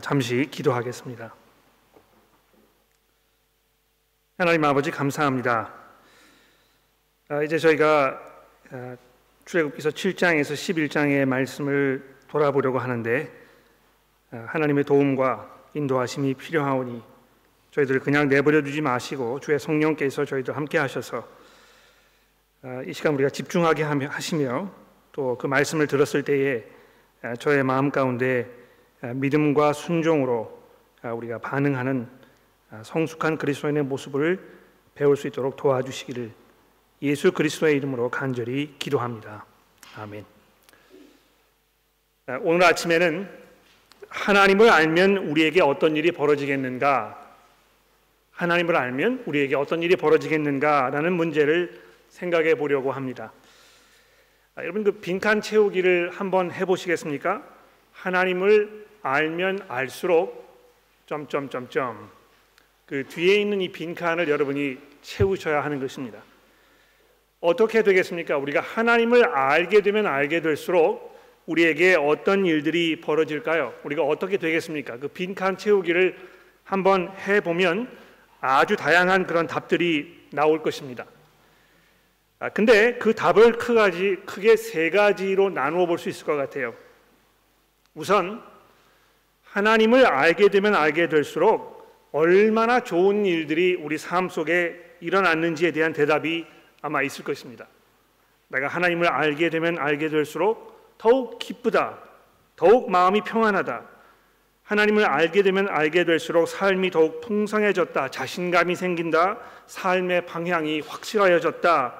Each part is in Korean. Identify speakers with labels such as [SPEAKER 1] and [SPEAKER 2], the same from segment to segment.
[SPEAKER 1] 잠시 기도하겠습니다. 하나님 아버지 감사합니다. 아, 이제 저희가 아, 출애굽기서 7장에서 11장의 말씀을 돌아보려고 하는데 아, 하나님의 도움과 인도하심이 필요하오니 저희들 그냥 내버려 두지 마시고 주의 성령께서 저희들 함께 하셔서 이 시간 우리가 집중하게 하시며 또 그 말씀을 들었을 때에 저의 마음 가운데 믿음과 순종으로 우리가 반응하는 성숙한 그리스도인의 모습을 배울 수 있도록 도와주시기를 예수 그리스도의 이름으로 간절히 기도합니다. 아멘. 오늘 아침에는 하나님을 알면 우리에게 어떤 일이 벌어지겠는가? 하나님을 알면 우리에게 어떤 일이 벌어지겠는가라는 문제를 생각해 보려고 합니다. 아, 여러분 그 빈칸 채우기를 한번 해 보시겠습니까? 하나님을 알면 알수록 점점점점 그 뒤에 있는 이 빈칸을 여러분이 채우셔야 하는 것입니다. 어떻게 되겠습니까? 우리가 하나님을 알게 되면 알게 될수록 우리에게 어떤 일들이 벌어질까요? 우리가 어떻게 되겠습니까? 그 빈칸 채우기를 한번 해 보면 아주 다양한 그런 답들이 나올 것입니다. 아, 근데 그 답을 크게 세 가지로 나누어 볼 수 있을 것 같아요. 우선 하나님을 알게 되면 알게 될수록 얼마나 좋은 일들이 우리 삶 속에 일어났는지에 대한 대답이 아마 있을 것입니다. 내가 하나님을 알게 되면 알게 될수록 더욱 기쁘다. 더욱 마음이 평안하다. 하나님을 알게 되면 알게 될수록 삶이 더욱 풍성해졌다. 자신감이 생긴다. 삶의 방향이 확실하여졌다.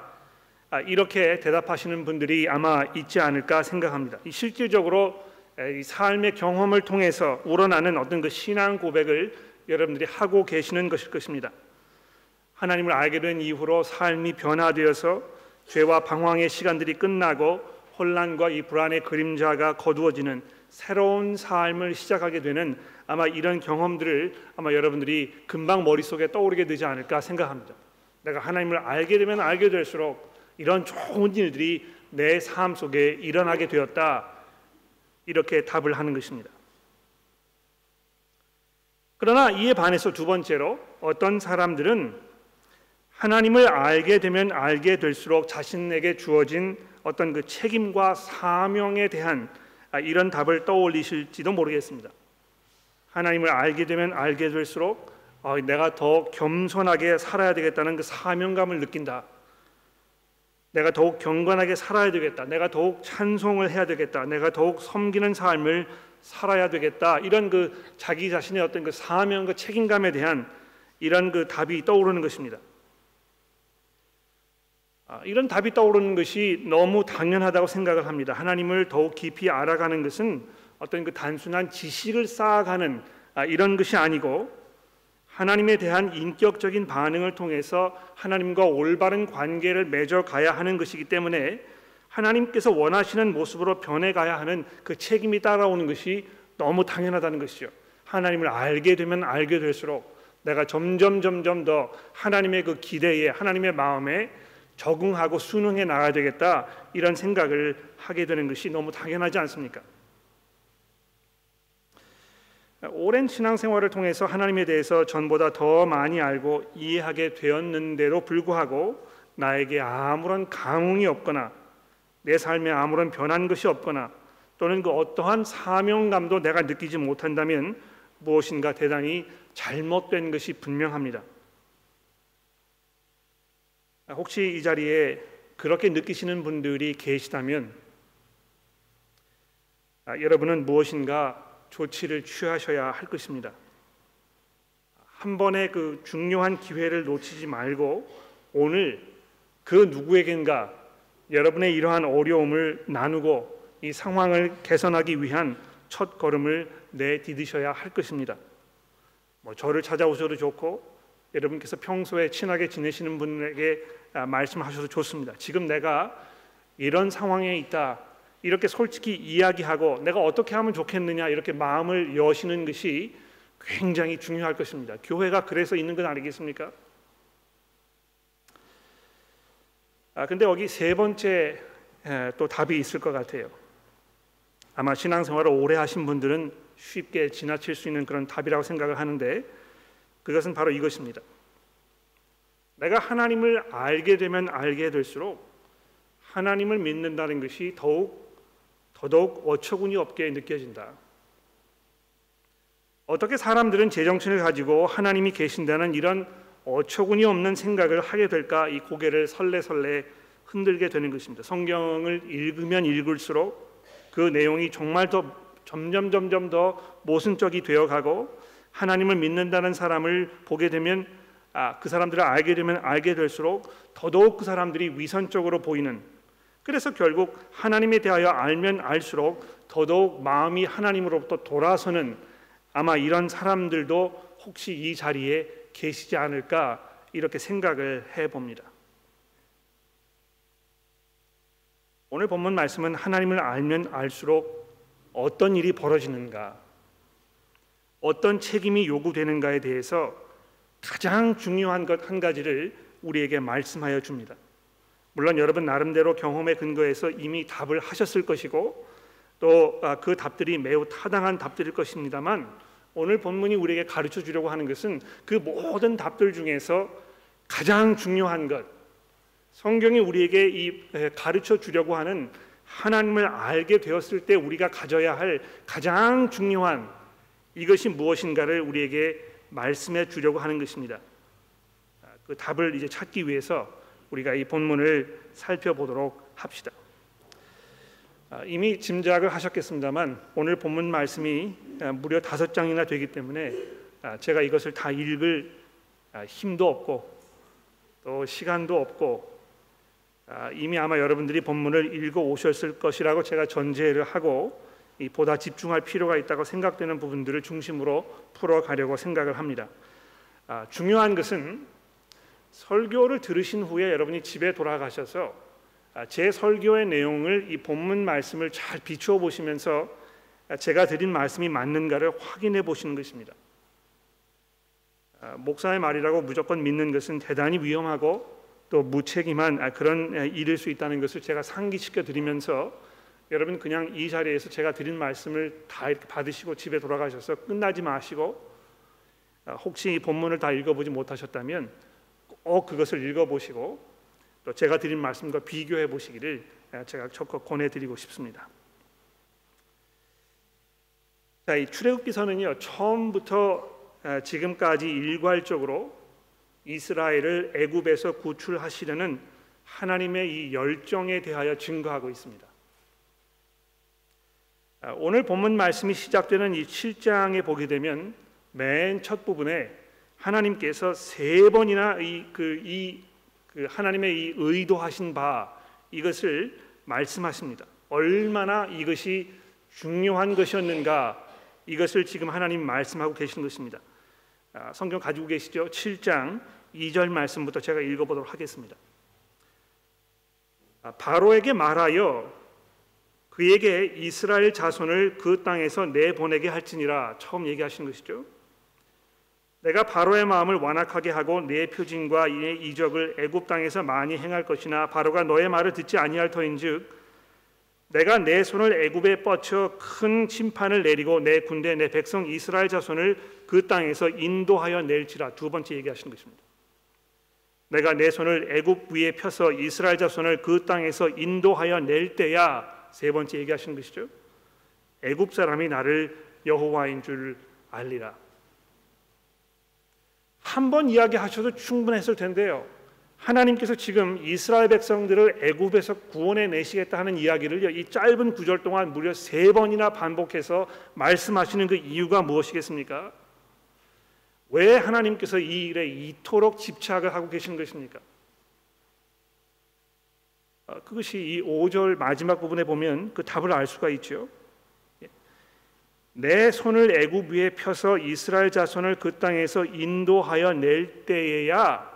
[SPEAKER 1] 아, 이렇게 대답하시는 분들이 아마 있지 않을까 생각합니다. 실질적으로 삶의 경험을 통해서 우러나는 어떤 그 신앙 고백을 여러분들이 하고 계시는 것일 것입니다. 하나님을 알게 된 이후로 삶이 변화되어서 죄와 방황의 시간들이 끝나고 혼란과 이 불안의 그림자가 거두어지는 새로운 삶을 시작하게 되는 아마 이런 경험들을 아마 여러분들이 금방 머릿속에 떠오르게 되지 않을까 생각합니다. 내가 하나님을 알게 되면 알게 될수록 이런 좋은 일들이 내 삶 속에 일어나게 되었다. 이렇게 답을 하는 것입니다. 그러나 이에 반해서 두 번째로 어떤 사람들은 하나님을 알게 되면 알게 될수록 자신에게 주어진 어떤 그 책임과 사명에 대한 아, 이런 답을 떠올리실지도 모르겠습니다. 하나님을 알게 되면 알게 될수록 어, 내가 더 겸손하게 살아야 되겠다는 그 사명감을 느낀다. 내가 더욱 경건하게 살아야 되겠다. 내가 더욱 찬송을 해야 되겠다. 내가 더욱 섬기는 삶을 살아야 되겠다. 이런 그 자기 자신의 어떤 그 사명과 책임감에 대한 이런 그 답이 떠오르는 것입니다. 아, 이런 답이 떠오르는 것이 너무 당연하다고 생각을 합니다. 하나님을 더욱 깊이 알아가는 것은 어떤 그 단순한 지식을 쌓아가는 아, 이런 것이 아니고 하나님에 대한 인격적인 반응을 통해서 하나님과 올바른 관계를 맺어 가야 하는 것이기 때문에 하나님께서 원하시는 모습으로 변해 가야 하는 그 책임이 따라오는 것이 너무 당연하다는 것이죠. 하나님을 알게 되면 알게 될수록 내가 점점 점점 더 하나님의 그 기대에 하나님의 마음에 적응하고 순응해 나가야 되겠다 이런 생각을 하게 되는 것이 너무 당연하지 않습니까? 오랜 신앙생활을 통해서 하나님에 대해서 전보다 더 많이 알고 이해하게 되었는데도 불구하고 나에게 아무런 감흥이 없거나 내 삶에 아무런 변한 것이 없거나 또는 그 어떠한 사명감도 내가 느끼지 못한다면 무엇인가 대단히 잘못된 것이 분명합니다. 혹시 이 자리에 그렇게 느끼시는 분들이 계시다면 아, 여러분은 무엇인가 조치를 취하셔야 할 것입니다. 한 번의 그 중요한 기회를 놓치지 말고 오늘 그 누구에겐가 여러분의 이러한 어려움을 나누고 이 상황을 개선하기 위한 첫 걸음을 내디디셔야 할 것입니다. 뭐 저를 찾아오셔도 좋고 여러분께서 평소에 친하게 지내시는 분에게 아, 말씀하셔도 좋습니다. 지금 내가 이런 상황에 있다. 이렇게 솔직히 이야기하고 내가 어떻게 하면 좋겠느냐 이렇게 마음을 여시는 것이 굉장히 중요할 것입니다. 교회가 그래서 있는 건 아니겠습니까? 아 근데 여기 세 번째 에, 또 답이 있을 것 같아요. 아마 신앙생활을 오래 하신 분들은 쉽게 지나칠 수 있는 그런 답이라고 생각을 하는데 그것은 바로 이것입니다. 내가 하나님을 알게 되면 알게 될수록 하나님을 믿는다는 것이 더욱 더더욱 어처구니 없게 느껴진다. 어떻게 사람들은 제정신을 가지고 하나님이 계신다는 이런 어처구니 없는 생각을 하게 될까 이 고개를 설레설레 흔들게 되는 것입니다. 성경을 읽으면 읽을수록 그 내용이 정말 더 점점 점점 더 모순적이 되어가고 하나님을 믿는다는 사람을 보게 되면 아, 그 사람들을 알게 되면 알게 될수록 더더욱 그 사람들이 위선적으로 보이는 그래서 결국 하나님에 대하여 알면 알수록 더더욱 마음이 하나님으로부터 돌아서는 아마 이런 사람들도 혹시 이 자리에 계시지 않을까 이렇게 생각을 해 봅니다. 오늘 본문 말씀은 하나님을 알면 알수록 어떤 일이 벌어지는가, 어떤 책임이 요구되는가에 대해서 가장 중요한 것 한 가지를 우리에게 말씀하여 줍니다. 물론 여러분 나름대로 경험에 근거해서 이미 답을 하셨을 것이고 또그 아, 답들이 매우 타당한 답들일 것입니다만 오늘 본문이 우리에게 가르쳐 주려고 하는 것은 그 모든 답들 중에서 가장 중요한 것 성경이 우리에게 이 가르쳐 주려고 하는 하나님을 알게 되었을 때 우리가 가져야 할 가장 중요한 이것이 무엇인가를 우리에게 말씀해 주려고 하는 것입니다. 아, 그 답을 이제 찾기 위해서 우리가 이 본문을 살펴보도록 합시다. 아, 이미 짐작을 하셨겠습니다만 오늘 본문 말씀이 아, 무려 다섯 장이나 되기 때문에 제가 이것을 다 읽을 힘도 없고 또 시간도 없고 이미 아마 여러분들이 본문을 읽어 오셨을 것이라고 제가 전제를 하고 보다 집중할 필요가 있다고 생각되는 부분들을 중심으로 풀어가려고 생각을 합니다. 아, 중요한 것은 설교를 들으신 후에 여러분이 집에 돌아가셔서 아, 제 설교의 내용을 이 본문 말씀을 잘 비추어 보시면서 제가 드린 말씀이 맞는가를 확인해 보시는 것입니다. 아, 목사의 말이라고 무조건 믿는 것은 대단히 위험하고 또 무책임한 그런 일일 수 있다는 것을 제가 상기시켜 드리면서 여러분 그냥 이 자리에서 제가 드린 말씀을 다 이렇게 받으시고 집에 돌아가셔서 끝나지 마시고 아, 혹시 이 본문을 다 읽어보지 못하셨다면 꼭 그것을 읽어보시고 또 제가 드린 말씀과 비교해 보시기를 아, 제가 적극 권해드리고 싶습니다. 자, 이 출애굽기 서는요 처음부터 아, 지금까지 일괄적으로 이스라엘을 애굽에서 구출하시려는 하나님의 이 열정에 대하여 증거하고 있습니다. 아, 오늘 본문 말씀이 시작되는 이 7장에 보게 되면 맨 첫 부분에 하나님께서 세 번이나 이 그 이 그 하나님의 이 의도하신 바 이것을 말씀하십니다. 얼마나 이것이 중요한 것이었는가 이것을 지금 하나님 말씀하고 계시는 것입니다. 아, 성경 가지고 계시죠? 7장 2절 말씀부터 제가 읽어보도록 하겠습니다. 아, 바로에게 말하여 그에게 이스라엘 자손을 그 땅에서 내보내게 할지니라 처음 얘기하신 것이죠. 내가 바로의 마음을 완악하게 하고 내 표징과 이 이적을 애굽 땅에서 많이 행할 것이나 바로가 너의 말을 듣지 아니할 터인즉 내가 내 손을 애굽에 뻗쳐 큰 심판을 내리고 내 군대 내 백성 이스라엘 자손을 그 땅에서 인도하여 낼지라 두 번째 얘기하시는 것입니다. 내가 내 손을 애굽 위에 펴서 이스라엘 자손을 그 땅에서 인도하여 낼 때야 세 번째 얘기하시는 것이죠. 애굽 사람이 나를 여호와인 줄 알리라. 한 번 이야기하셔도 충분했을 텐데요. 하나님께서 지금 이스라엘 백성들을 애굽에서 구원해 내시겠다 하는 이야기를 이 짧은 구절 동안 무려 세 번이나 반복해서 말씀하시는 그 이유가 무엇이겠습니까? 왜 하나님께서 이 일에 이토록 집착을 하고 계신 것입니까? 어, 그것이 이 5절 마지막 부분에 보면 그 답을 알 수가 있죠. 예. 내 손을 애굽 위에 펴서 이스라엘 자손을 그 땅에서 인도하여 낼 때에야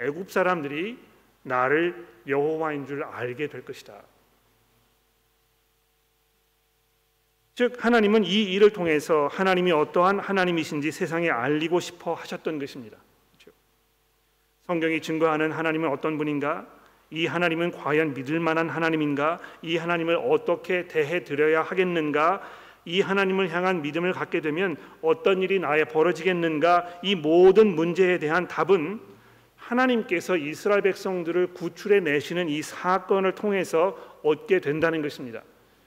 [SPEAKER 1] 애굽 사람들이 나를 여호와인 줄 알게 될 것이다. 즉 하나님은 이 일을 통해서 하나님이 어떠한 하나님이신지 세상에 알리고 싶어 하셨던 것입니다. 그렇죠? 성경이 증거하는 하나님은 어떤 분인가? 이 하나님은 과연 믿을 만한 하나님인가? 이 하나님을 어떻게 대해 드려야 하겠는가? 이 하나님을 향한 믿음을 갖게 되면 어떤 일이 나에 벌어지겠는가 이 모든 문제에 대한 답은 하나님께서 이스라엘 백성들을 구출해 내시는 이 사건을 통해서 얻게 된다는 것입니다.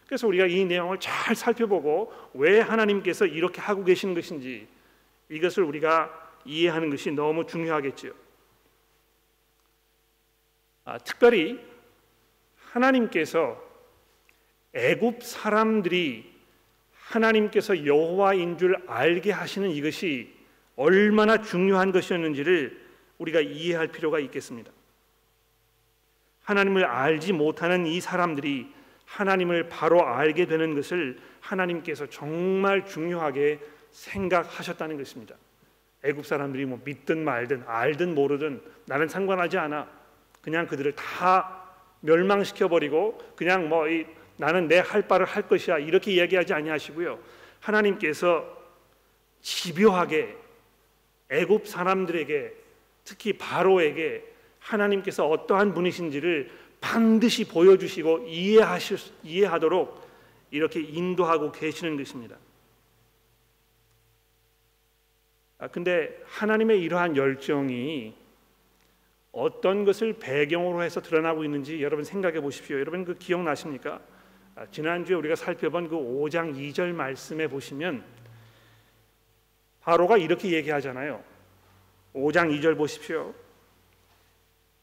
[SPEAKER 1] 그래서 우리가 이 내용을 잘 살펴보고 왜 하나님께서 이렇게 하고 계신 것인지 이것을 우리가 이해하는 것이 너무 중요하겠죠. 아, 특별히 하나님께서 애굽 사람들이 하나님께서 여호와인 줄 알게 하시는 이것이 얼마나 중요한 것이었는지를 우리가 이해할 필요가 있겠습니다. 하나님을 알지 못하는 이 사람들이 하나님을 바로 알게 되는 것을 하나님께서 정말 중요하게 생각하셨다는 것입니다. 애굽 사람들이 뭐 믿든 말든 알든 모르든 나는 상관하지 않아. 그냥 그들을 다 멸망시켜 버리고 그냥 뭐 이, 나는 내 할 바를 할 것이야 이렇게 이야기하지 아니하시고요. 하나님께서 집요하게 애굽 사람들에게 특히 바로에게 하나님께서 어떠한 분이신지를 반드시 보여주시고 이해하실 이해하도록 이렇게 인도하고 계시는 것입니다. 아 근데 하나님의 이러한 열정이 어떤 것을 배경으로 해서 드러나고 있는지 여러분 생각해 보십시오. 여러분 그 기억나십니까? 아, 지난주에 우리가 살펴본 그 5장 2절 말씀에 보시면 바로가 이렇게 얘기하잖아요. 5장 2절 보십시오.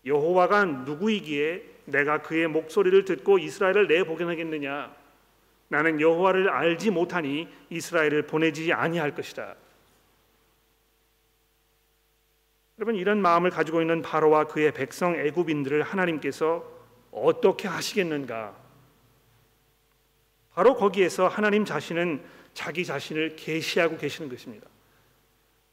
[SPEAKER 1] 여호와가 누구이기에 내가 그의 목소리를 듣고 이스라엘을 내보내겠느냐? 나는 여호와를 알지 못하니 이스라엘을 보내지 아니할 것이다. 여러분 이런 마음을 가지고 있는 바로와 그의 백성 애굽인들을 하나님께서 어떻게 하시겠는가? 바로 거기에서 하나님 자신은 자기 자신을 계시하고 계시는 것입니다.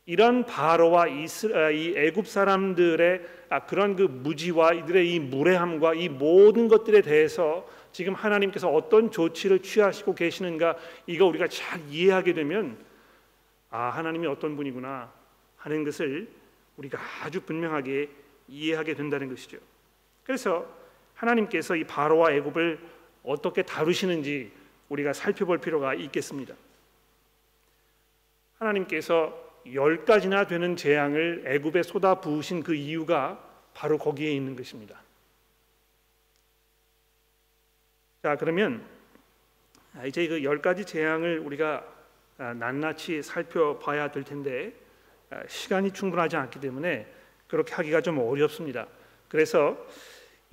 [SPEAKER 1] 이런 바로와 이스라, 이 애굽 사람들의 아, 그런 그 무지와 이들의 이 무례함과 이 모든 것들에 대해서 지금 하나님께서 어떤 조치를 취하시고 계시는가 이거 우리가 잘 이해하게 되면 아 하나님이 어떤 분이구나 하는 것을 우리가 아주 분명하게 이해하게 된다는 것이죠. 그래서 하나님께서 이 바로와 애굽을 어떻게 다루시는지 우리가 살펴볼 필요가 있겠습니다. 하나님께서 열 가지나 되는 재앙을 애굽에 쏟아 부으신 그 이유가 바로 거기에 있는 것입니다. 자 그러면 이제 그 열 가지 재앙을 우리가 낱낱이 살펴봐야 될 텐데 시간이 충분하지 않기 때문에 그렇게 하기가 좀 어렵습니다. 그래서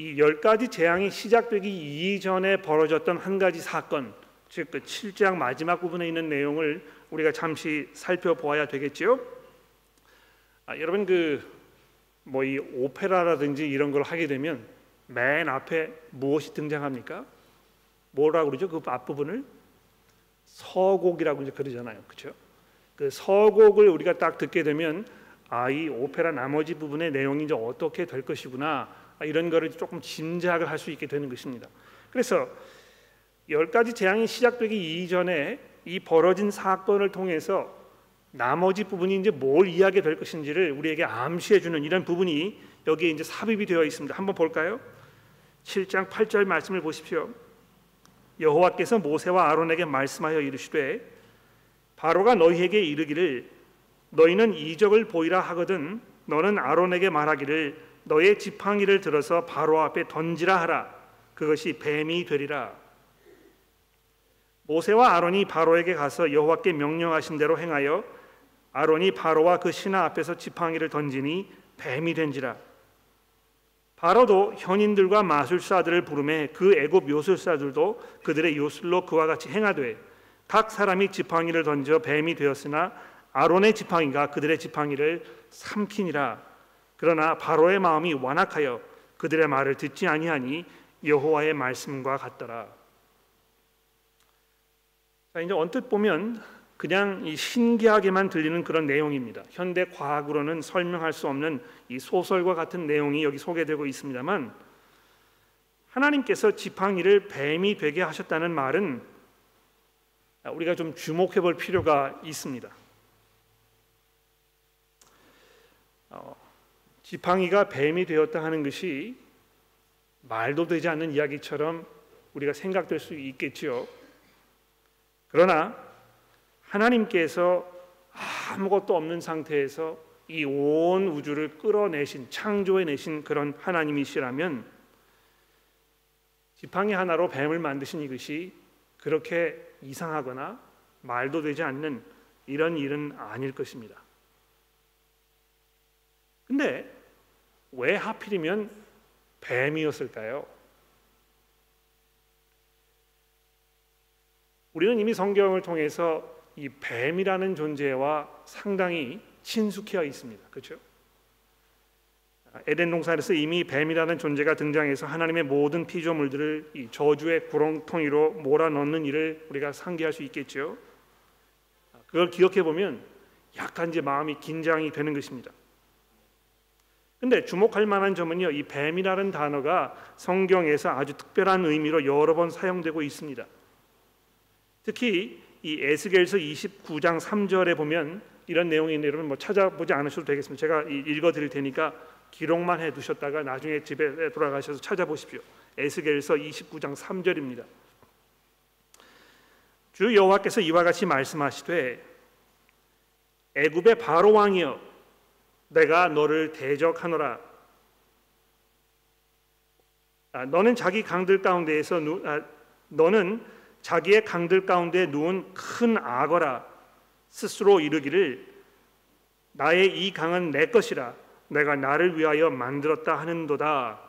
[SPEAKER 1] 이 열 가지 재앙이 시작되기 이전에 벌어졌던 한 가지 사건, 즉 그 7장 마지막 부분에 있는 내용을 우리가 잠시 살펴보아야 되겠지요. 아, 여러분 그 뭐 이 오페라라든지 이런 걸 하게 되면 맨 앞에 무엇이 등장합니까? 뭐라 그러죠? 그 앞부분을 서곡이라고 이제 그러잖아요. 그렇죠? 그 서곡을 우리가 딱 듣게 되면 아, 이 오페라 나머지 부분의 내용이 이제 어떻게 될 것이구나. 아, 이런 거를 조금 짐작을 할 수 있게 되는 것입니다. 그래서 열 가지 재앙이 시작되기 이전에 이 벌어진 사건을 통해서 나머지 부분이 이제 뭘 이해하게 될 것인지를 우리에게 암시해 주는 이런 부분이 여기에 이제 삽입이 되어 있습니다. 한번 볼까요? 7장 8절 말씀을 보십시오. 여호와께서 모세와 아론에게 말씀하여 이르시되 바로가 너희에게 이르기를 너희는 이적을 보이라 하거든 너는 아론에게 말하기를 너의 지팡이를 들어서 바로 앞에 던지라 하라. 그것이 뱀이 되리라. 모세와 아론이 바로에게 가서 여호와께 명령하신 대로 행하여 아론이 바로와 그 신하 앞에서 지팡이를 던지니 뱀이 된지라. 바로도 현인들과 마술사들을 부르매 그 애굽 요술사들도 그들의 요술로 그와 같이 행하되 각 사람이 지팡이를 던져 뱀이 되었으나 아론의 지팡이가 그들의 지팡이를 삼키니라 그러나 바로의 마음이 완악하여 그들의 말을 듣지 아니하니 여호와의 말씀과 같더라. 자 이제 언뜻 보면 그냥 이 신기하게만 들리는 그런 내용입니다. 현대 과학으로는 설명할 수 없는 이 소설과 같은 내용이 여기 소개되고 있습니다만 하나님께서 지팡이를 뱀이 되게 하셨다는 말은 우리가 좀 주목해 볼 필요가 있습니다. 지팡이가 뱀이 되었다 하는 것이 말도 되지 않는 이야기처럼 우리가 생각될 수 있겠지요. 그러나 하나님께서 아무것도 없는 상태에서 이 온 우주를 끌어내신 창조해 내신 그런 하나님이시라면 지팡이 하나로 뱀을 만드신 이것이 그렇게 이상하거나 말도 되지 않는 이런 일은 아닐 것입니다. 근데 왜 하필이면 뱀이었을까요? 우리는 이미 성경을 통해서 이 뱀이라는 존재와 상당히 친숙해 있습니다. 그렇죠? 에덴 동산에서 이미 뱀이라는 존재가 등장해서 하나님의 모든 피조물들을 이 저주의 구렁텅이로 몰아넣는 일을 우리가 상기할 수 있겠죠. 그걸 기억해 보면 약간 이제 마음이 긴장이 되는 것입니다. 근데 주목할 만한 점은요. 이 뱀이라는 단어가 성경에서 아주 특별한 의미로 여러 번 사용되고 있습니다. 특히 이 에스겔서 29장 3절에 보면 이런 내용이 여러분 뭐 찾아보지 않으셔도 되겠습니다. 제가 읽어 드릴 테니까 기록만 해 두셨다가 나중에 집에 돌아가셔서 찾아보십시오. 에스겔서 29장 3절입니다. 주 여호와께서 이와 같이 말씀하시되 애굽의 바로 왕이여 내가 너를 대적하노라. 아, 너는 자기 강들 가운데에서 누, 아, 너는 자기의 강들 가운데 누운 큰 악어라. 스스로 이르기를 나의 이 강은 내 것이라. 내가 나를 위하여 만들었다 하는도다.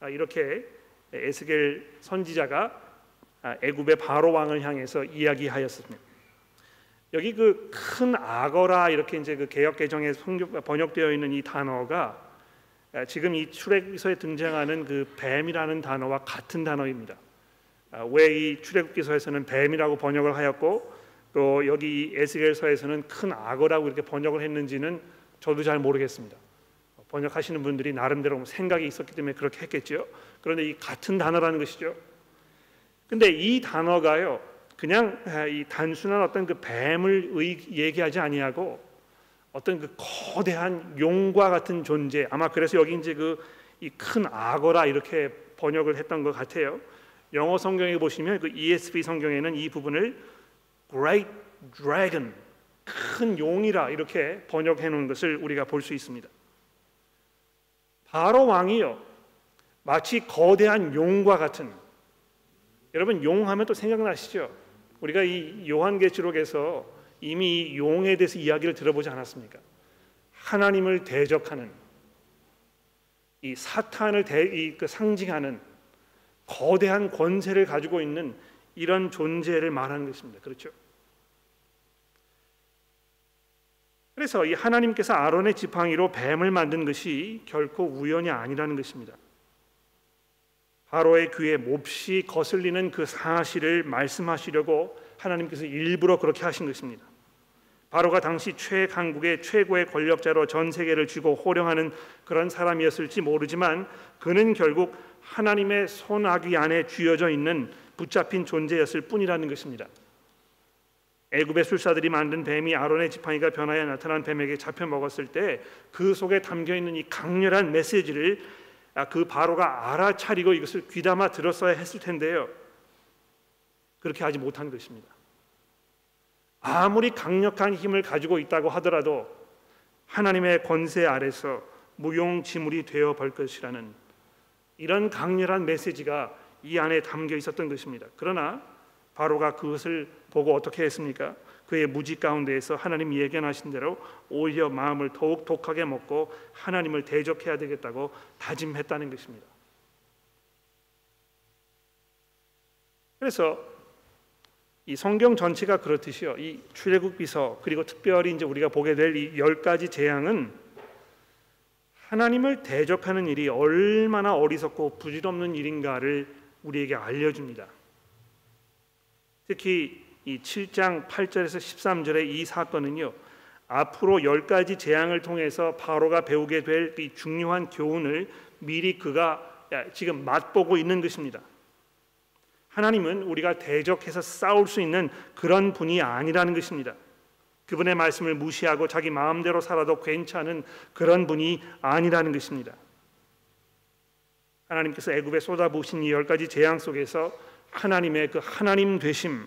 [SPEAKER 1] 아, 이렇게 에스겔 선지자가 아, 애굽의 바로 왕을 향해서 이야기하였습니다. 여기 그 큰 악어라 이렇게 이제 그 개역 개정에 번역되어 있는 이 단어가 아, 지금 이 출애굽기서에 등장하는 그 뱀이라는 단어와 같은 단어입니다. 아, 왜이 출애굽기서에서는 뱀이라고 번역을 하였고 또 여기 에스겔서에서는 큰 악어라고 이렇게 번역을 했는지는 저도 잘 모르겠습니다. 번역하시는 분들이 나름대로 생각이 있었기 때문에 그렇게 했겠죠. 그런데 이 같은 단어라는 것이죠. 근데 이 단어가요. 그냥 아, 이 단순한 어떤 그 뱀을 얘기하지 아니하고 어떤 그 거대한 용과 같은 존재 아마 그래서 여기 이제 그 이 큰 악어라 이렇게 번역을 했던 것 같아요. 영어 성경에 보시면 그 ESV 성경에는 이 부분을 Great Dragon 큰 용이라 이렇게 번역해 놓은 것을 우리가 볼 수 있습니다. 바로 왕이요 마치 거대한 용과 같은 여러분 용 하면 또 생각나시죠? 우리가 이 요한계시록에서 이미 용에 대해서 이야기를 들어보지 않았습니까? 하나님을 대적하는 이 사탄을 대, 이, 그 상징하는 거대한 권세를 가지고 있는 이런 존재를 말하는 것입니다. 그렇죠? 그래서 이 하나님께서 아론의 지팡이로 뱀을 만든 것이 결코 우연이 아니라는 것입니다. 바로의 귀에 몹시 거슬리는 그 사실을 말씀하시려고 하나님께서 일부러 그렇게 하신 것입니다. 바로가 당시 최강국의 최고의 권력자로 전 세계를 쥐고 호령하는 그런 사람이었을지 모르지만 그는 결국 하나님의 손아귀 안에 쥐어져 있는 붙잡힌 존재였을 뿐이라는 것입니다. 애굽의 술사들이 만든 뱀이 아론의 지팡이가 변하여 나타난 뱀에게 잡혀 먹었을 때 그 속에 담겨 있는 이 강렬한 메시지를 아, 그 바로가 알아차리고 이것을 귀담아 들었어야 했을 텐데요. 그렇게 하지 못한 것입니다. 아무리 강력한 힘을 가지고 있다고 하더라도 하나님의 권세 아래서 무용지물이 되어 볼 것이라는 이런 강렬한 메시지가 이 안에 담겨 있었던 것입니다. 그러나 바로가 그것을 보고 어떻게 했습니까? 그의 무지 가운데에서 하나님 예견하신 대로 오히려 마음을 더욱 독하게 먹고 하나님을 대적해야 되겠다고 다짐했다는 것입니다. 그래서 이 성경 전체가 그렇듯이요. 이 출애굽기서 그리고 특별히 이제 우리가 보게 될 이 열 가지 재앙은 하나님을 대적하는 일이 얼마나 어리석고 부질없는 일인가를 우리에게 알려줍니다. 특히 이 7장 8절에서 13절의 이 사건은요. 앞으로 열 가지 재앙을 통해서 바로가 배우게 될 이 중요한 교훈을 미리 그가 지금 맛보고 있는 것입니다. 하나님은 우리가 대적해서 싸울 수 있는 그런 분이 아니라는 것입니다. 그분의 말씀을 무시하고 자기 마음대로 살아도 괜찮은 그런 분이 아니라는 것입니다. 하나님께서 애굽에 쏟아부으신 이 열 가지 재앙 속에서 하나님의 그 하나님 되심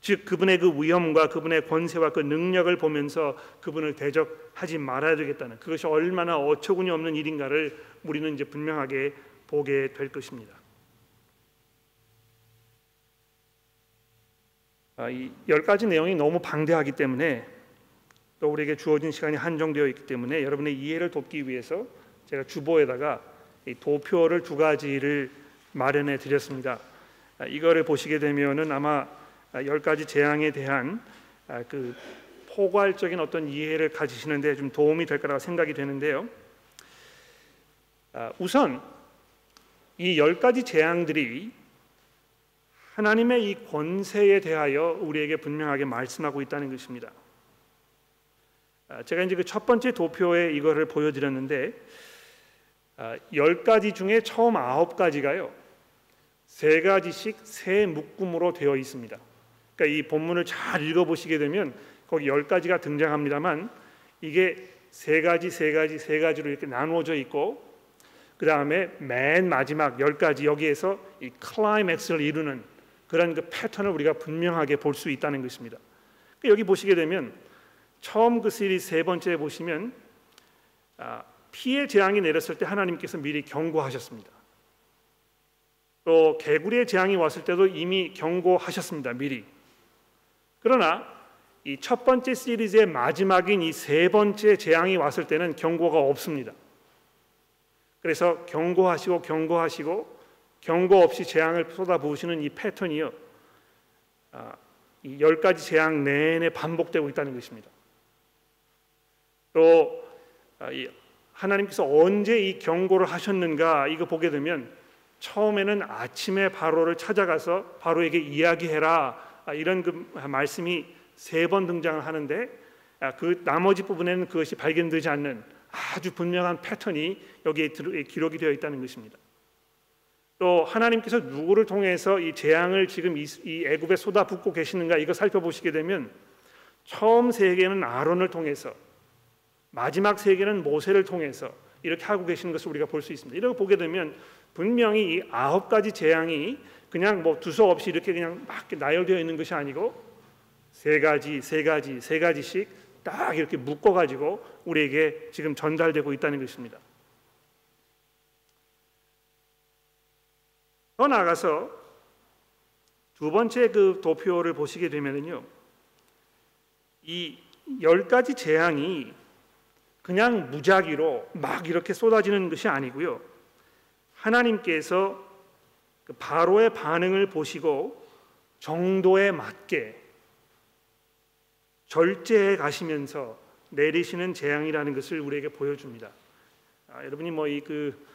[SPEAKER 1] 즉 그분의 그 위엄과 그분의 권세와 그 능력을 보면서 그분을 대적하지 말아야 되겠다는 그것이 얼마나 어처구니 없는 일인가를 우리는 이제 분명하게 보게 될 것입니다. 아, 이열 가지 내용이 너무 방대하기 때문에 또 우리에게 주어진 시간이 한정되어 있기 때문에 여러분의 이해를 돕기 위해서 제가 주보에다가 도표를 두 가지를 마련해 드렸습니다. 아, 이거를 보시게 되면은 아마 열 가지 재앙에 대한 아, 그 포괄적인 어떤 이해를 가지시는데 좀 도움이 될 거라고 생각이 되는데요. 우선 이 열 가지 재앙들이 하나님의 이 권세에 대하여 우리에게 분명하게 말씀하고 있다는 것입니다. 아, 제가 이제 그 첫 번째 도표에 이거를 보여드렸는데 아, 열 가지 중에 처음 아홉 가지가요 세 가지씩 세 묶음으로 되어 있습니다. 그러니까 이 본문을 잘 읽어보시게 되면 거기 열 가지가 등장합니다만 이게 세 가지, 세 가지, 세 가지로 이렇게 나누어져 있고 그 다음에 맨 마지막 열 가지 여기에서 이 클라이맥스를 이루는 그런 그 패턴을 우리가 분명하게 볼 수 있다는 것입니다. 그러니까 여기 보시게 되면 처음 그 시리즈 세 번째 보시면 아, 피해 재앙이 내렸을 때 하나님께서 미리 경고하셨습니다. 또 개구리의 재앙이 왔을 때도 이미 경고하셨습니다. 미리. 그러나 이 첫 번째 시리즈의 마지막인 이 세 번째 재앙이 왔을 때는 경고가 없습니다. 그래서 경고하시고 경고하시고 경고 없이 재앙을 쏟아부으시는 이 패턴이요. 아, 이열 가지 재앙 내내 반복되고 있다는 것입니다. 또 아, 하나님께서 언제 이 경고를 하셨는가 이거 보게 되면 처음에는 아침에 바로를 찾아가서 바로에게 이야기해라 아, 이런 그 말씀이 세 번 등장을 하는데 그 나머지 부분에는 그것이 발견되지 않는 아주 분명한 패턴이 여기에 기록이 되어 있다는 것입니다. 또 하나님께서 누구를 통해서 이 재앙을 지금 이, 이 애굽에 쏟아붓고 계시는가 이거 살펴보시게 되면 처음 세 개는 아론을 통해서 마지막 세 개는 모세를 통해서 이렇게 하고 계시는 것을 우리가 볼 수 있습니다. 이렇게 보게 되면 분명히 이 아홉 가지 재앙이 그냥 뭐 두서 없이 이렇게 그냥 막 나열되어 있는 것이 아니고 세 가지, 세 가지, 세 가지씩 딱 이렇게 묶어 가지고 우리에게 지금 전달되고 있다는 것입니다. 더 나아가서 두 번째 그 도표를 보시게 되면은요, 이 열 가지 재앙이 그냥 무작위로 막 이렇게 쏟아지는 것이 아니고요. 하나님께서 그 바로의 반응을 보시고 정도에 맞게 절제해 가시면서 내리시는 재앙이라는 것을 우리에게 보여줍니다. 아, 여러분이 뭐 이 그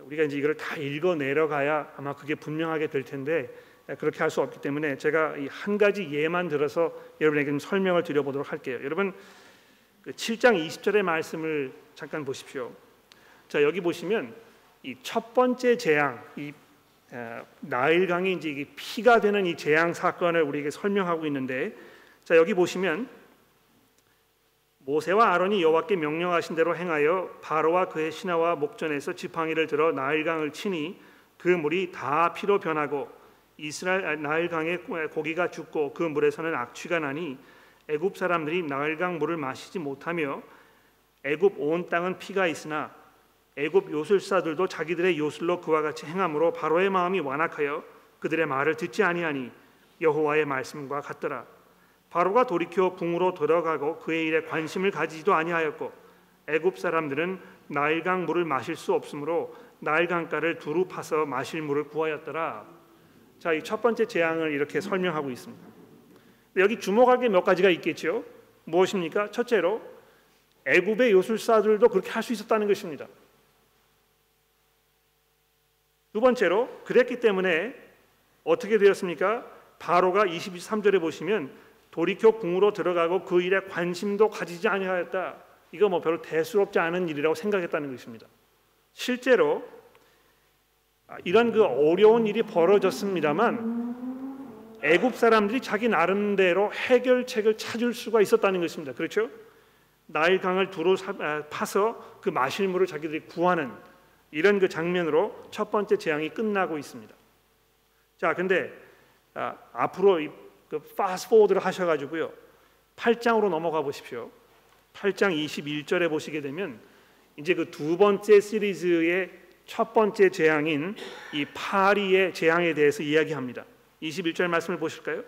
[SPEAKER 1] 우리가 이제 이걸 다 읽어 내려가야 아마 그게 분명하게 될 텐데 그렇게 할 수 없기 때문에 제가 이 한 가지 예만 들어서 여러분에게 좀 설명을 드려보도록 할게요. 여러분 그 7장 20절의 말씀을 잠깐 보십시오. 자 여기 보시면 이 첫 번째 재앙, 이 나일강이 이제 피가 되는 이 재앙 사건을 우리에게 설명하고 있는데, 자 여기 보시면 모세와 아론이 여호와께 명령하신 대로 행하여 바로와 그의 신하와 목전에서 지팡이를 들어 나일강을 치니 그 물이 다 피로 변하고 이스라엘 나일강의 고기가 죽고 그 물에서는 악취가 나니 애굽 사람들이 나일강 물을 마시지 못하며 애굽 온 땅은 피가 있으나 애굽 요술사들도 자기들의 요술로 그와 같이 행함으로 바로의 마음이 완악하여 그들의 말을 듣지 아니하니 여호와의 말씀과 같더라. 바로가 돌이켜 궁으로 들어가고 그의 일에 관심을 가지지도 아니하였고 애굽 사람들은 나일강 물을 마실 수 없으므로 나일강가를 두루 파서 마실 물을 구하였더라. 자, 이 첫 번째 재앙을 이렇게 설명하고 있습니다. 여기 주목할 게 몇 가지가 있겠죠. 무엇입니까? 첫째로 애굽의 요술사들도 그렇게 할 수 있었다는 것입니다. 두 번째로 그랬기 때문에 어떻게 되었습니까? 바로가 23절에 보시면 돌이켜 궁으로 들어가고 그 일에 관심도 가지지 아니하였다. 이거 뭐 별로 대수롭지 않은 일이라고 생각했다는 것입니다. 실제로 이런 그 어려운 일이 벌어졌습니다만 애굽 사람들이 자기 나름대로 해결책을 찾을 수가 있었다는 것입니다. 그렇죠? 나일 강을 두루 아, 파서 그 마실 물을 자기들이 구하는 이런 그 장면으로 첫 번째 재앙이 끝나고 있습니다. 자, 근데 아, 앞으로 그 파스포드를 하셔가지고요. 8장으로 넘어가 보십시오. 8장 21절에 보시게 되면 이제 그 두 번째 시리즈의 첫 번째 재앙인 이 파리의 재앙에 대해서 이야기합니다. 21절 말씀을 보실까요?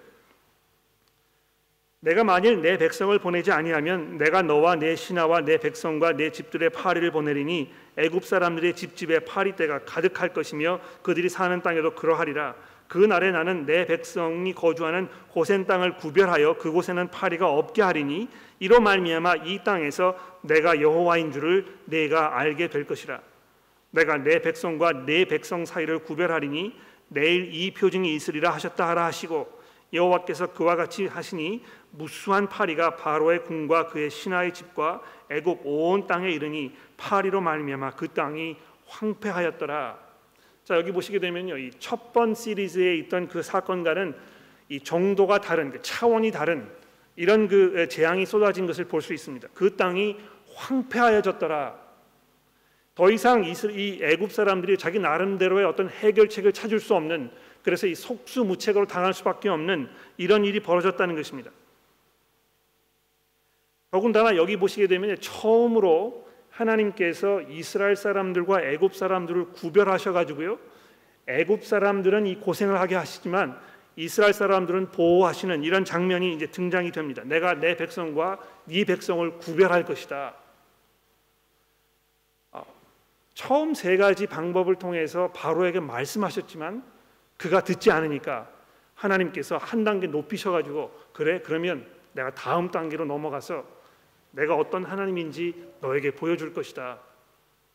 [SPEAKER 1] 내가 만일 내 백성을 보내지 아니하면 내가 너와 내 신하와 내 백성과 내 집들의 파리를 보내리니 애굽 사람들의 집집에 파리 때가 가득할 것이며 그들이 사는 땅에도 그러하리라. 그 날에 나는 내 백성이 거주하는 고센 땅을 구별하여 그곳에는 파리가 없게 하리니 이로 말미암아 이 땅에서 내가 여호와인 줄을 내가 알게 될 것이라. 내가 내 백성과 내 백성 사이를 구별하리니 내일 이 표징이 있으리라 하셨다 하라 하시고 여호와께서 그와 같이 하시니 무수한 파리가 바로의 궁과 그의 신하의 집과 애굽 온 땅에 이르니 파리로 말미암아 그 땅이 황폐하였더라. 자 여기 보시게 되면요, 이 첫 번 시리즈에 있던 그 사건과는 이 정도가 다른, 그 차원이 다른 이런 그 재앙이 쏟아진 것을 볼 수 있습니다. 그 땅이 황폐하여졌더라. 더 이상 이 애굽 사람들이 자기 나름대로의 어떤 해결책을 찾을 수 없는 그래서 이 속수무책으로 당할 수밖에 없는 이런 일이 벌어졌다는 것입니다. 더군다나 여기 보시게 되면 처음으로 하나님께서 이스라엘 사람들과 애굽 사람들을 구별하셔 가지고요. 애굽 사람들은 이 고생을 하게 하시지만 이스라엘 사람들은 보호하시는 이런 장면이 이제 등장이 됩니다. 내가 내 백성과 네 백성을 구별할 것이다. 아, 처음 세 가지 방법을 통해서 바로에게 말씀하셨지만 그가 듣지 않으니까 하나님께서 한 단계 높이셔 가지고 그래 그러면 내가 다음 단계로 넘어가서 내가 어떤 하나님인지 너에게 보여줄 것이다.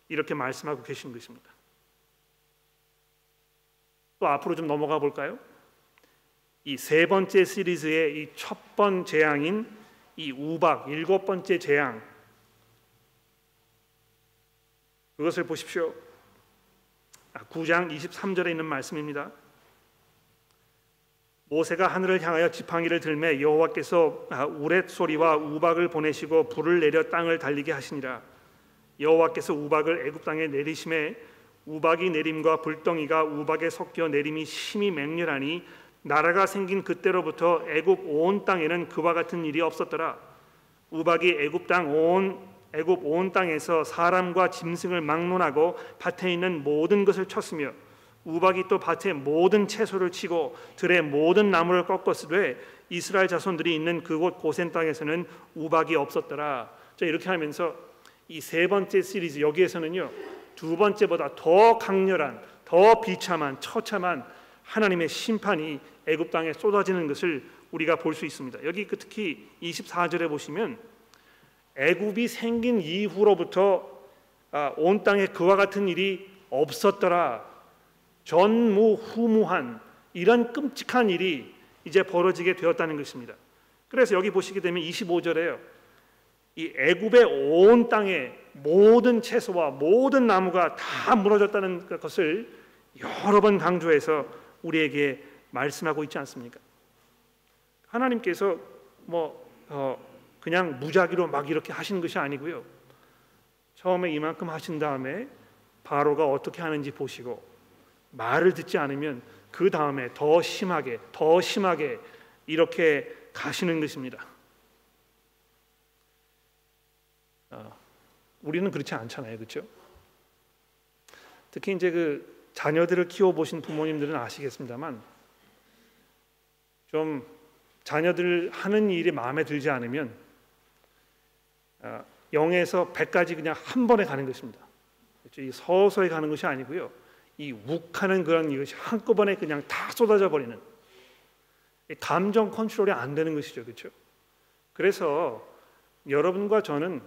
[SPEAKER 1] 이렇게 말씀하고 계신 것입니다. 또 앞으로 좀 넘어가 볼까요? 이 세 번째 시리즈의 이 첫 번 재앙인 이 우박 일곱 번째 재앙 그것을 보십시오. 9장 아, 23절에 있는 말씀입니다. 모세가 하늘을 향하여 지팡이를 들매 여호와께서 아, 우렛 소리와 우박을 보내시고 불을 내려 땅을 달리게 하시니라. 여호와께서 우박을 애굽 땅에 내리심에 우박이 내림과 불덩이가 우박에 섞여 내림이 심히 맹렬하니 나라가 생긴 그때로부터 애굽 온 땅에는 그와 같은 일이 없었더라. 우박이 애굽 땅온 애굽 온 땅에서 사람과 짐승을 막론하고 밭에 있는 모든 것을 쳤으며 우박이 또 밭의 모든 채소를 치고 들의 모든 나무를 꺾었으되 이스라엘 자손들이 있는 그곳 고센 땅에서는 우박이 없었더라. 자 이렇게 하면서 이 세 번째 시리즈 여기에서는요 두 번째보다 더 강렬한 더 비참한 처참한 하나님의 심판이 애굽 땅에 쏟아지는 것을 우리가 볼 수 있습니다. 여기 그 특히 24절에 보시면 애굽이 생긴 이후로부터 아, 온 땅에 그와 같은 일이 없었더라. 전무후무한 이런 끔찍한 일이 이제 벌어지게 되었다는 것입니다. 그래서 여기 보시게 되면 25절에요. 이 애굽의 온 땅에 모든 채소와 모든 나무가 다 무너졌다는 것을 여러 번 강조해서 우리에게 말씀하고 있지 않습니까? 하나님께서 뭐 어, 그냥 무작위로 막 이렇게 하시는 것이 아니고요. 처음에 이만큼 하신 다음에 바로가 어떻게 하는지 보시고 말을 듣지 않으면 그 다음에 더 심하게 더 심하게 이렇게 가시는 것입니다. 어, 우리는 그렇지 않잖아요, 그렇죠? 특히 이제 그 자녀들을 키워 보신 부모님들은 아시겠습니다만 좀 자녀들 하는 일이 마음에 들지 않으면 어, 0에서 100까지 그냥 한 번에 가는 것입니다. 그렇죠? 서서히 가는 것이 아니고요. 이 욱하는 그런 이것이 한꺼번에 그냥 다 쏟아져 버리는 감정 컨트롤이 안 되는 것이죠, 그렇죠? 그래서 여러분과 저는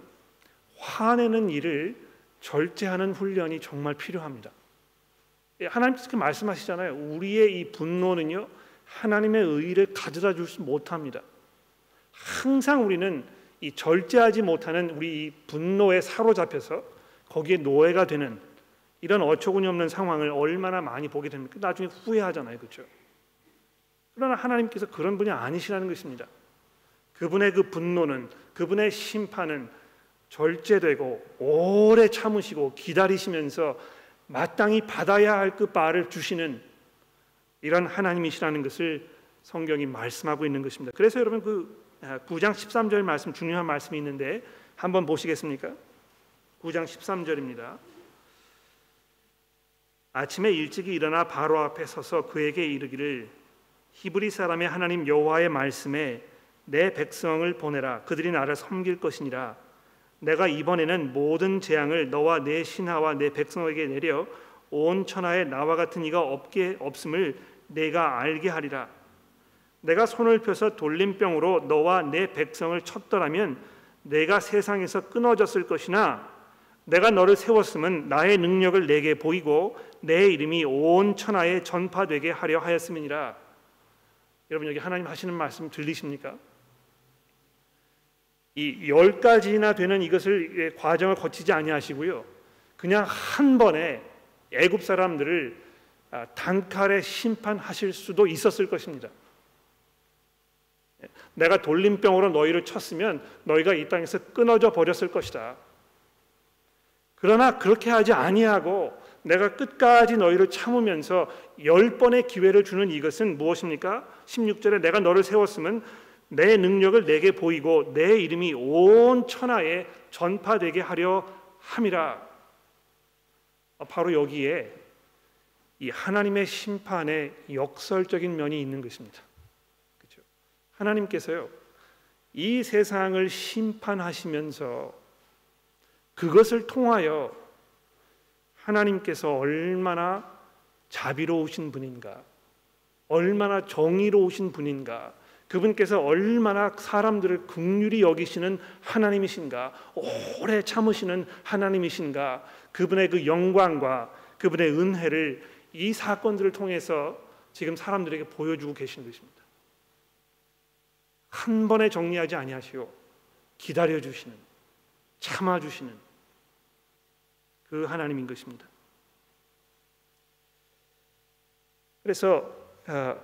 [SPEAKER 1] 화내는 일을 절제하는 훈련이 정말 필요합니다. 예, 하나님께서 말씀하시잖아요. 우리의 이 분노는요 하나님의 의를 가져다 줄 수 못합니다. 항상 우리는 이 절제하지 못하는 우리 이 분노에 사로잡혀서 거기에 노예가 되는 이런 어처구니 없는 상황을 얼마나 많이 보게 됩니까? 나중에 후회하잖아요, 그렇죠? 그러나 하나님께서 그런 분이 아니시라는 것입니다. 그분의 그 분노는 그분의 심판은 절제되고 오래 참으시고 기다리시면서 마땅히 받아야 할 그 바를 주시는 이런 하나님이시라는 것을 성경이 말씀하고 있는 것입니다. 그래서 여러분 그 9장 아, 13절 말씀 중요한 말씀이 있는데 한번 보시겠습니까? 9장 13절입니다. 아침에 일찍이 일어나 바로 앞에 서서 그에게 이르기를 히브리 사람의 하나님 여호와의 말씀에 내 백성을 보내라. 그들이 나를 섬길 것이니라. 내가 이번에는 모든 재앙을 너와 내 신하와 내 백성에게 내려 온 천하에 나와 같은 이가 없게 없음을 내가 알게 하리라. 내가 손을 펴서 돌림병으로 너와 내 백성을 쳤더라면 내가 세상에서 끊어졌을 것이나 내가 너를 세웠음은 나의 능력을 내게 보이고 내 이름이 온 천하에 전파되게 하려 하였음이니라. 여러분 여기 하나님 하시는 말씀 들리십니까? 이 열 가지나 되는 이것을 과정을 거치지 아니하시고요. 그냥 한 번에 애굽 사람들을 아, 단칼에 심판하실 수도 있었을 것입니다. 내가 돌림병으로 너희를 쳤으면 너희가 이 땅에서 끊어져 버렸을 것이다. 그러나 그렇게 하지 아니하고 내가 끝까지 너희를 참으면서 열 번의 기회를 주는 이것은 무엇입니까? 16절에 내가 너를 세웠으면 내 능력을 내게 보이고 내 이름이 온 천하에 전파되게 하려 함이라. 바로 여기에 이 하나님의 심판의 역설적인 면이 있는 것입니다. 하나님께서요 이 세상을 심판하시면서 그것을 통하여 하나님께서 얼마나 자비로우신 분인가, 얼마나 정의로우신 분인가, 그분께서 얼마나 사람들을 극률히 여기시는 하나님이신가, 오래 참으시는 하나님이신가, 그분의 그 영광과 그분의 은혜를 이 사건들을 통해서 지금 사람들에게 보여주고 계신 것입니다. 한 번에 정리하지 아니하시고 기다려 주시는 참아 주시는 그 하나님인 것입니다. 그래서 아,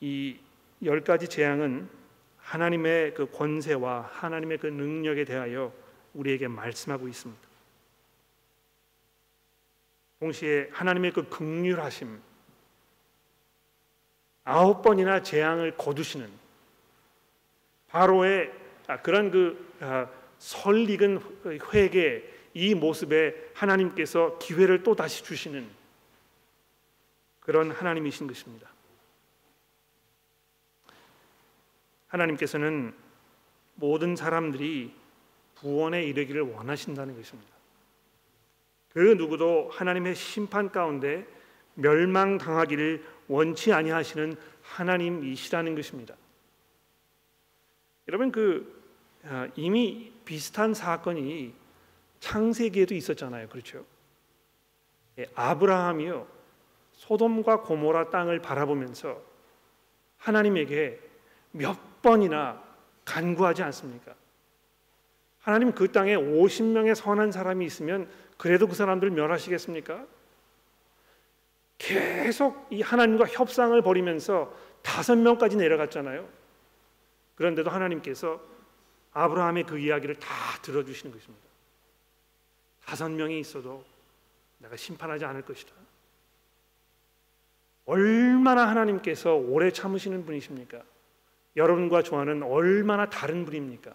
[SPEAKER 1] 이열 가지 재앙은 하나님의 그 권세와 하나님의 그 능력에 대하여 우리에게 말씀하고 있습니다. 동시에 하나님의 그 극률하심 아홉 번이나 재앙을 거두시는 바로의 아, 그런 그 아, 설익은 회개 이 모습에 하나님께서 기회를 또 다시 주시는 그런 하나님이신 것입니다. 하나님께서는 모든 사람들이 구원에 이르기를 원하신다는 것입니다. 그 누구도 하나님의 심판 가운데 멸망당하기를 원치 아니하시는 하나님이시라는 것입니다. 여러분 그 아, 이미 비슷한 사건이 창세기에도 있었잖아요. 그렇죠? 예, 아브라함이요. 소돔과 고모라 땅을 바라보면서 하나님에게 몇 번이나 간구하지 않습니까? 하나님 그 땅에 50명의 선한 사람이 있으면 그래도 그 사람들 멸하시겠습니까? 계속 이 하나님과 협상을 벌이면서 다섯 명까지 내려갔잖아요. 그런데도 하나님께서 아브라함의 그 이야기를 다 들어주시는 것입니다. 다섯 명이 있어도 내가 심판하지 않을 것이다. 얼마나 하나님께서 오래 참으시는 분이십니까? 여러분과 저와는 얼마나 다른 분입니까?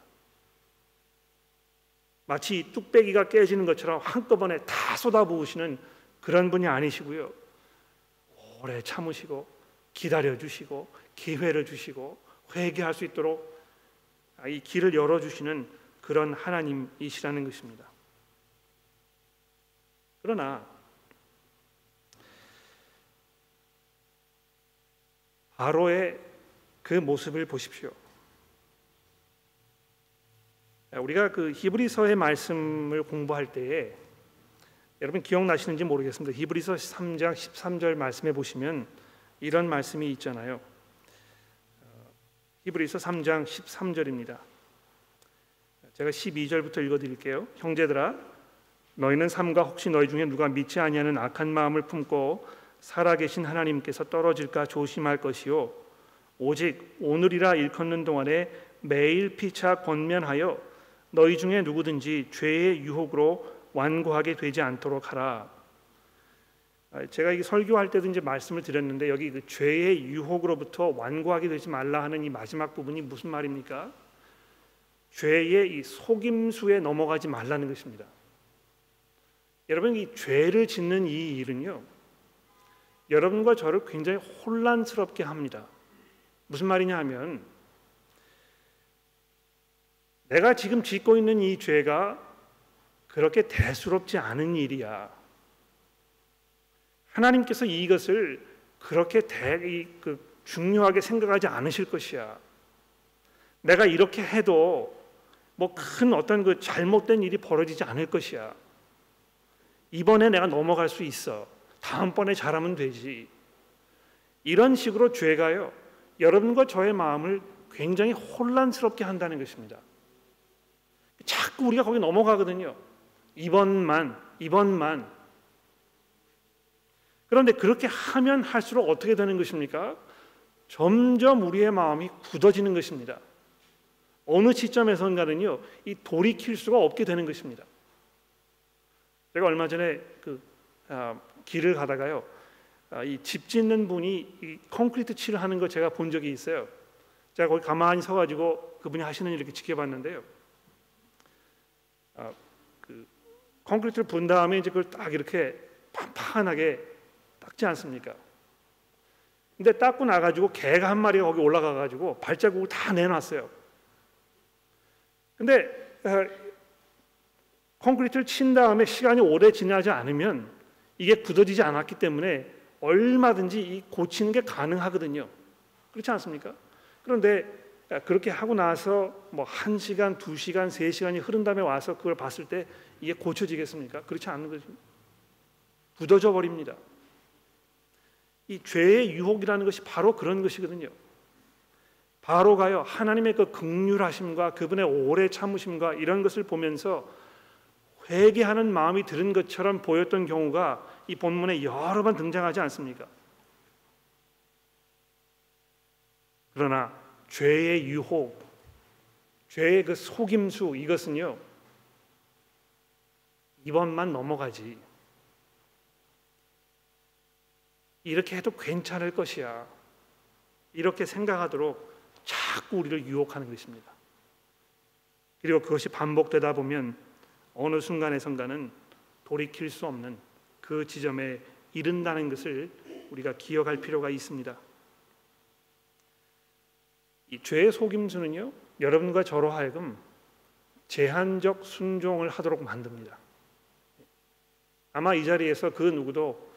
[SPEAKER 1] 마치 뚝배기가 깨지는 것처럼 한꺼번에 다 쏟아부으시는 그런 분이 아니시고요. 오래 참으시고 기다려 주시고 기회를 주시고 회개할 수 있도록 이 길을 열어 주시는 그런 하나님이시라는 것입니다. 그러나 바로의 그 모습을 보십시오. 우리가 그 히브리서의 말씀을 공부할 때에 여러분 기억나시는지 모르겠습니다. 히브리서 3장 13절 말씀에 보시면 이런 말씀이 있잖아요. 히브리서 3장 13절입니다. 제가 12절부터 읽어 드릴게요. 형제들아 너희는 삼가 혹시 너희 중에 누가 믿지 아니하는 악한 마음을 품고 살아계신 하나님께서 떨어질까 조심할 것이요 오직 오늘이라 일컫는 동안에 매일 피차 권면하여 너희 중에 누구든지 죄의 유혹으로 완고하게 되지 않도록 하라. 아, 제가 이 설교할 때도 이제 말씀을 드렸는데 여기 그 죄의 유혹으로부터 완고하게 되지 말라 하는 이 마지막 부분이 무슨 말입니까? 죄의 이 속임수에 넘어가지 말라는 것입니다. 여러분 이 죄를 짓는 이 일은요. 여러분과 저를 굉장히 혼란스럽게 합니다. 무슨 말이냐 하면 내가 지금 짓고 있는 이 죄가 그렇게 대수롭지 않은 일이야. 하나님께서 이것을 그렇게 대, 그 중요하게 생각하지 않으실 것이야. 내가 이렇게 해도 뭐 큰 어떤 그 잘못된 일이 벌어지지 않을 것이야. 이번에 내가 넘어갈 수 있어. 다음번에 잘하면 되지. 이런 식으로 죄가요. 여러분과 저의 마음을 굉장히 혼란스럽게 한다는 것입니다. 자꾸 우리가 거기 넘어가거든요. 이번만, 이번만. 그런데 그렇게 하면 할수록 어떻게 되는 것입니까? 점점 우리의 마음이 굳어지는 것입니다. 어느 시점에선가는요, 이 돌이킬 수가 없게 되는 것입니다. 제가 얼마 전에 그 아, 길을 가다가요, 아, 이집 짓는 분이 이 콘크리트 칠을 하는 거 제가 본 적이 있어요. 제가 거기 가만히 서 가지고 그분이 하시는 일 이렇게 지켜봤는데요. 아, 그 콘크리트를 분 다음에 이제 그걸 딱 이렇게 판판하게 닦지 않습니까? 근데 닦고 나가지고 개가 한 마리가 거기 올라가가지고 발자국을 다 내놨어요. 근데 어, 콘크리트를 친 다음에 시간이 오래 지나지 않으면 이게 굳어지지 않았기 때문에 얼마든지 이 고치는 게 가능하거든요. 그렇지 않습니까? 그런데 어, 그렇게 하고 나서 뭐 1시간, 2시간, 3시간이 흐른 다음에 와서 그걸 봤을 때 이게 고쳐지겠습니까? 그렇지 않는 거죠. 굳어져 버립니다. 이 죄의 유혹이라는 것이 바로 그런 것이거든요. 바로가요 하나님의 그 극률하심과 그분의 오래 참으심과 이런 것을 보면서 회개하는 마음이 들은 것처럼 보였던 경우가 이 본문에 여러 번 등장하지 않습니까? 그러나 죄의 유혹, 죄의 그 속임수 이것은요 이번만 넘어가지. 이렇게 해도 괜찮을 것이야. 이렇게 생각하도록 자꾸 우리를 유혹하는 것입니다. 그리고 그것이 반복되다 보면 어느 순간에선가는 돌이킬 수 없는 그 지점에 이른다는 것을 우리가 기억할 필요가 있습니다. 이 죄의 속임수는요, 여러분과 저로 하여금 제한적 순종을 하도록 만듭니다. 아마 이 자리에서 그 누구도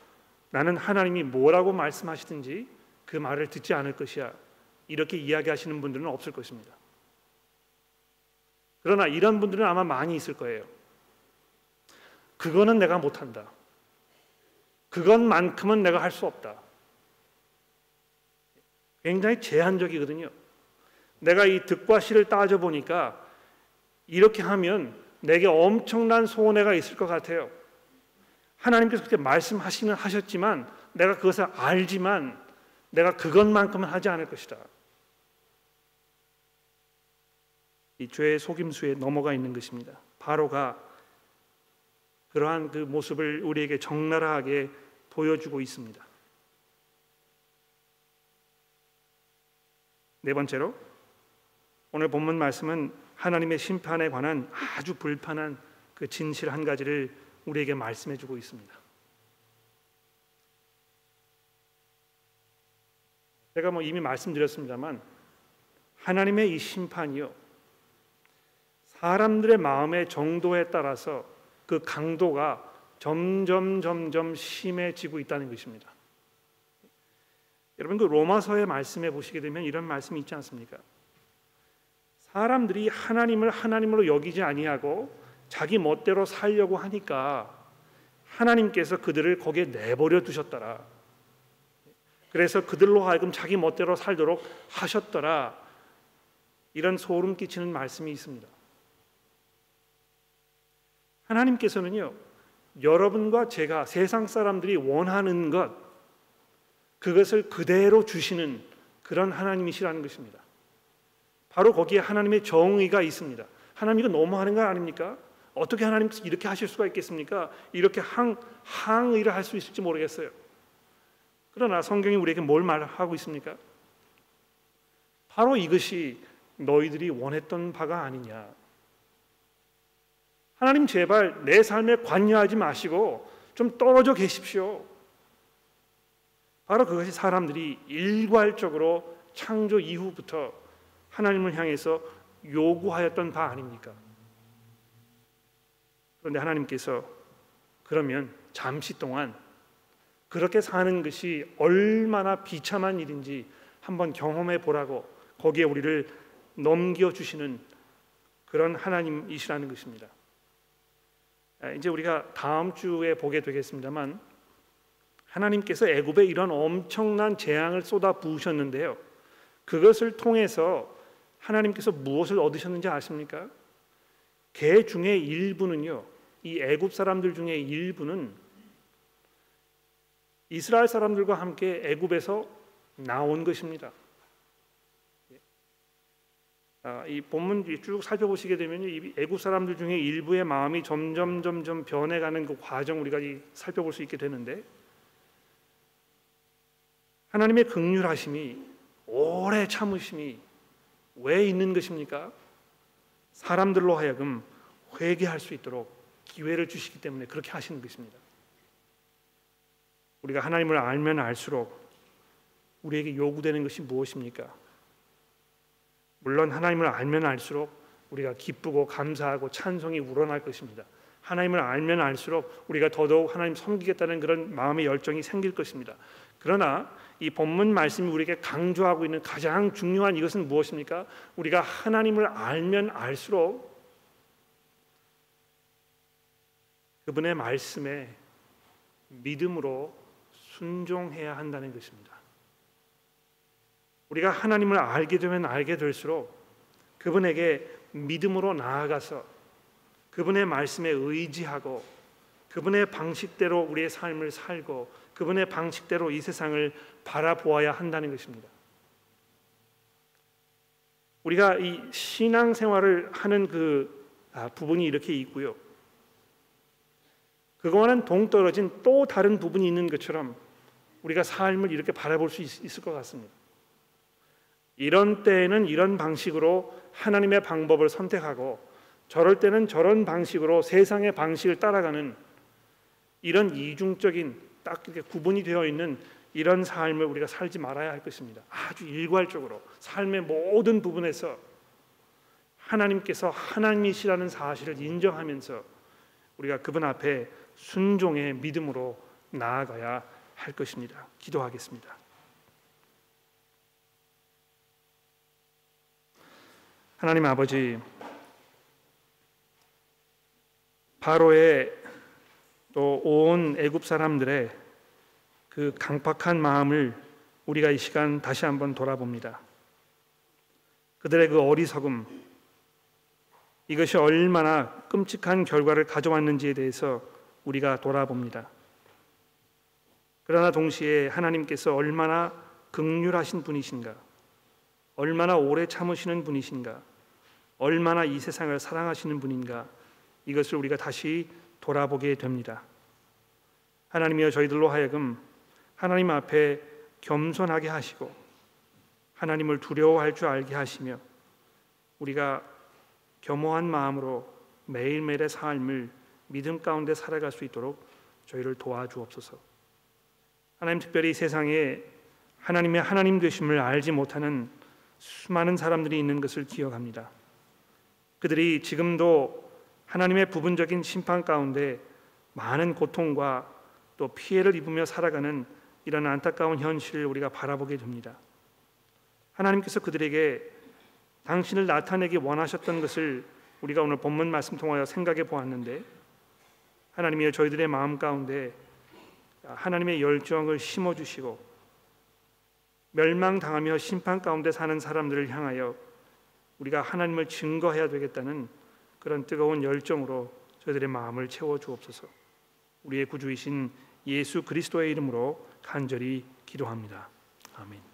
[SPEAKER 1] 나는 하나님이 뭐라고 말씀하시든지 그 말을 듣지 않을 것이야. 이렇게 이야기하시는 분들은 없을 것입니다. 그러나 이런 분들은 아마 많이 있을 거예요. 그거는 내가 못한다. 그것만큼은 내가 할 수 없다. 굉장히 제한적이거든요. 내가 이 득과 실을 따져 보니까 이렇게 하면 내게 엄청난 손해가 있을 것 같아요. 하나님께서 그렇게 말씀하시는 하셨지만 내가 그것을 알지만 내가 그것만큼은 하지 않을 것이다. 이 죄의 속임수에 넘어가 있는 것입니다. 바로가 그러한 그 모습을 우리에게 적나라하게 보여주고 있습니다. 네 번째로 오늘 본문 말씀은 하나님의 심판에 관한 아주 불편한 그 진실 한 가지를 우리에게 말씀해 주고 있습니다. 제가 뭐 이미 말씀드렸습니다만 하나님의 이 심판이요 사람들의 마음의 정도에 따라서 그 강도가 점점 점점 심해지고 있다는 것입니다. 여러분 그 로마서의 말씀에 보시게 되면 이런 말씀이 있지 않습니까? 사람들이 하나님을 하나님으로 여기지 아니하고 자기 멋대로 살려고 하니까 하나님께서 그들을 거기에 내버려 두셨더라. 그래서 그들로 하여금 자기 멋대로 살도록 하셨더라. 이런 소름 끼치는 말씀이 있습니다. 하나님께서는요, 여러분과 제가 세상 사람들이 원하는 것, 그것을 그대로 주시는 그런 하나님이시라는 것입니다. 바로 거기에 하나님의 정의가 있습니다. 하나님 이거 너무하는 거 아닙니까? 어떻게 하나님께서 이렇게 하실 수가 있겠습니까? 이렇게 항, 항의를 할 수 있을지 모르겠어요. 그러나 성경이 우리에게 뭘 말하고 있습니까? 바로 이것이 너희들이 원했던 바가 아니냐. 하나님 제발 내 삶에 관여하지 마시고 좀 떨어져 계십시오. 바로 그것이 사람들이 일괄적으로 창조 이후부터 하나님을 향해서 요구하였던 바 아닙니까? 그런데 하나님께서 그러면 잠시 동안 그렇게 사는 것이 얼마나 비참한 일인지 한번 경험해 보라고 거기에 우리를 넘겨 주시는 그런 하나님이시라는 것입니다. 아, 이제 우리가 다음 주에 보게 되겠습니다만 하나님께서 애굽에 이런 엄청난 재앙을 쏟아 부으셨는데요. 그것을 통해서 하나님께서 무엇을 얻으셨는지 아십니까? 개 중에 일부는요. 이 애굽 사람들 중에 일부는 이스라엘 사람들과 함께 애굽에서 나온 것입니다. 아, 이 본문 쭉 살펴보시게 되면 이 애굽 사람들 중에 일부의 마음이 점점 점점 변해가는 그 과정 우리가 살펴볼 수 있게 되는데 하나님의 극률하심이 오래 참으심이 왜 있는 것입니까? 사람들로 하여금 회개할 수 있도록 기회를 주시기 때문에 그렇게 하시는 것입니다. 우리가 하나님을 알면 알수록 우리에게 요구되는 것이 무엇입니까? 물론 하나님을 알면 알수록 우리가 기쁘고 감사하고 찬송이 우러날 것입니다. 하나님을 알면 알수록 우리가 더더욱 하나님 섬기겠다는 그런 마음의 열정이 생길 것입니다. 그러나 이 본문 말씀이 우리에게 강조하고 있는 가장 중요한 이것은 무엇입니까? 우리가 하나님을 알면 알수록 그분의 말씀에 믿음으로 순종해야 한다는 것입니다. 우리가 하나님을 알게 되면 알게 될수록 그분에게 믿음으로 나아가서 그분의 말씀에 의지하고 그분의 방식대로 우리의 삶을 살고 그분의 방식대로 이 세상을 바라보아야 한다는 것입니다. 우리가 이 신앙 생활을 하는 그 아, 부분이 이렇게 있고요. 그거와는 동떨어진 또 다른 부분이 있는 것처럼 우리가 삶을 이렇게 바라볼 수 있, 을 것 같습니다. 이런 때에는 이런 방식으로 하나님의 방법을 선택하고 저럴 때는 저런 방식으로 세상의 방식을 따라가는 이런 이중적인 딱 이렇게 구분이 되어 있는 이런 삶을 우리가 살지 말아야 할 것입니다. 아주 일괄적으로 삶의 모든 부분에서 하나님께서 하나님이시라는 사실을 인정하면서 우리가 그분 앞에 순종의 믿음으로 나아가야 할 것입니다. 기도하겠습니다. 하나님 아버지 바로의 또 온 애굽 사람들의 그 강팍한 마음을 우리가 이 시간 다시 한번 돌아봅니다. 그들의 그 어리석음 이것이 얼마나 끔찍한 결과를 가져왔는지에 대해서 우리가 돌아봅니다. 그러나 동시에 하나님께서 얼마나 극률하신 분이신가, 얼마나 오래 참으시는 분이신가, 얼마나 이 세상을 사랑하시는 분인가, 이것을 우리가 다시 돌아보게 됩니다. 하나님이여 저희들로 하여금 하나님 앞에 겸손하게 하시고 하나님을 두려워할 줄 알게 하시며 우리가 겸허한 마음으로 매일매일의 삶을 믿음 가운데 살아갈 수 있도록 저희를 도와주옵소서. 하나님 특별히 세상에 하나님의 하나님 되심을 알지 못하는 수많은 사람들이 있는 것을 기억합니다. 그들이 지금도 하나님의 부분적인 심판 가운데 많은 고통과 또 피해를 입으며 살아가는 이런 안타까운 현실을 우리가 바라보게 됩니다. 하나님께서 그들에게 당신을 나타내기 원하셨던 것을 우리가 오늘 본문 말씀 통하여 생각해 보았는데 하나님이여 저희들의 마음 가운데 하나님의 열정을 심어 주시고 멸망당하며 심판 가운데 사는 사람들을 향하여 우리가 하나님을 증거해야 되겠다는 그런 뜨거운 열정으로 저희들의 마음을 채워 주옵소서. 우리의 구주이신 예수 그리스도의 이름으로 간절히 기도합니다. 아멘.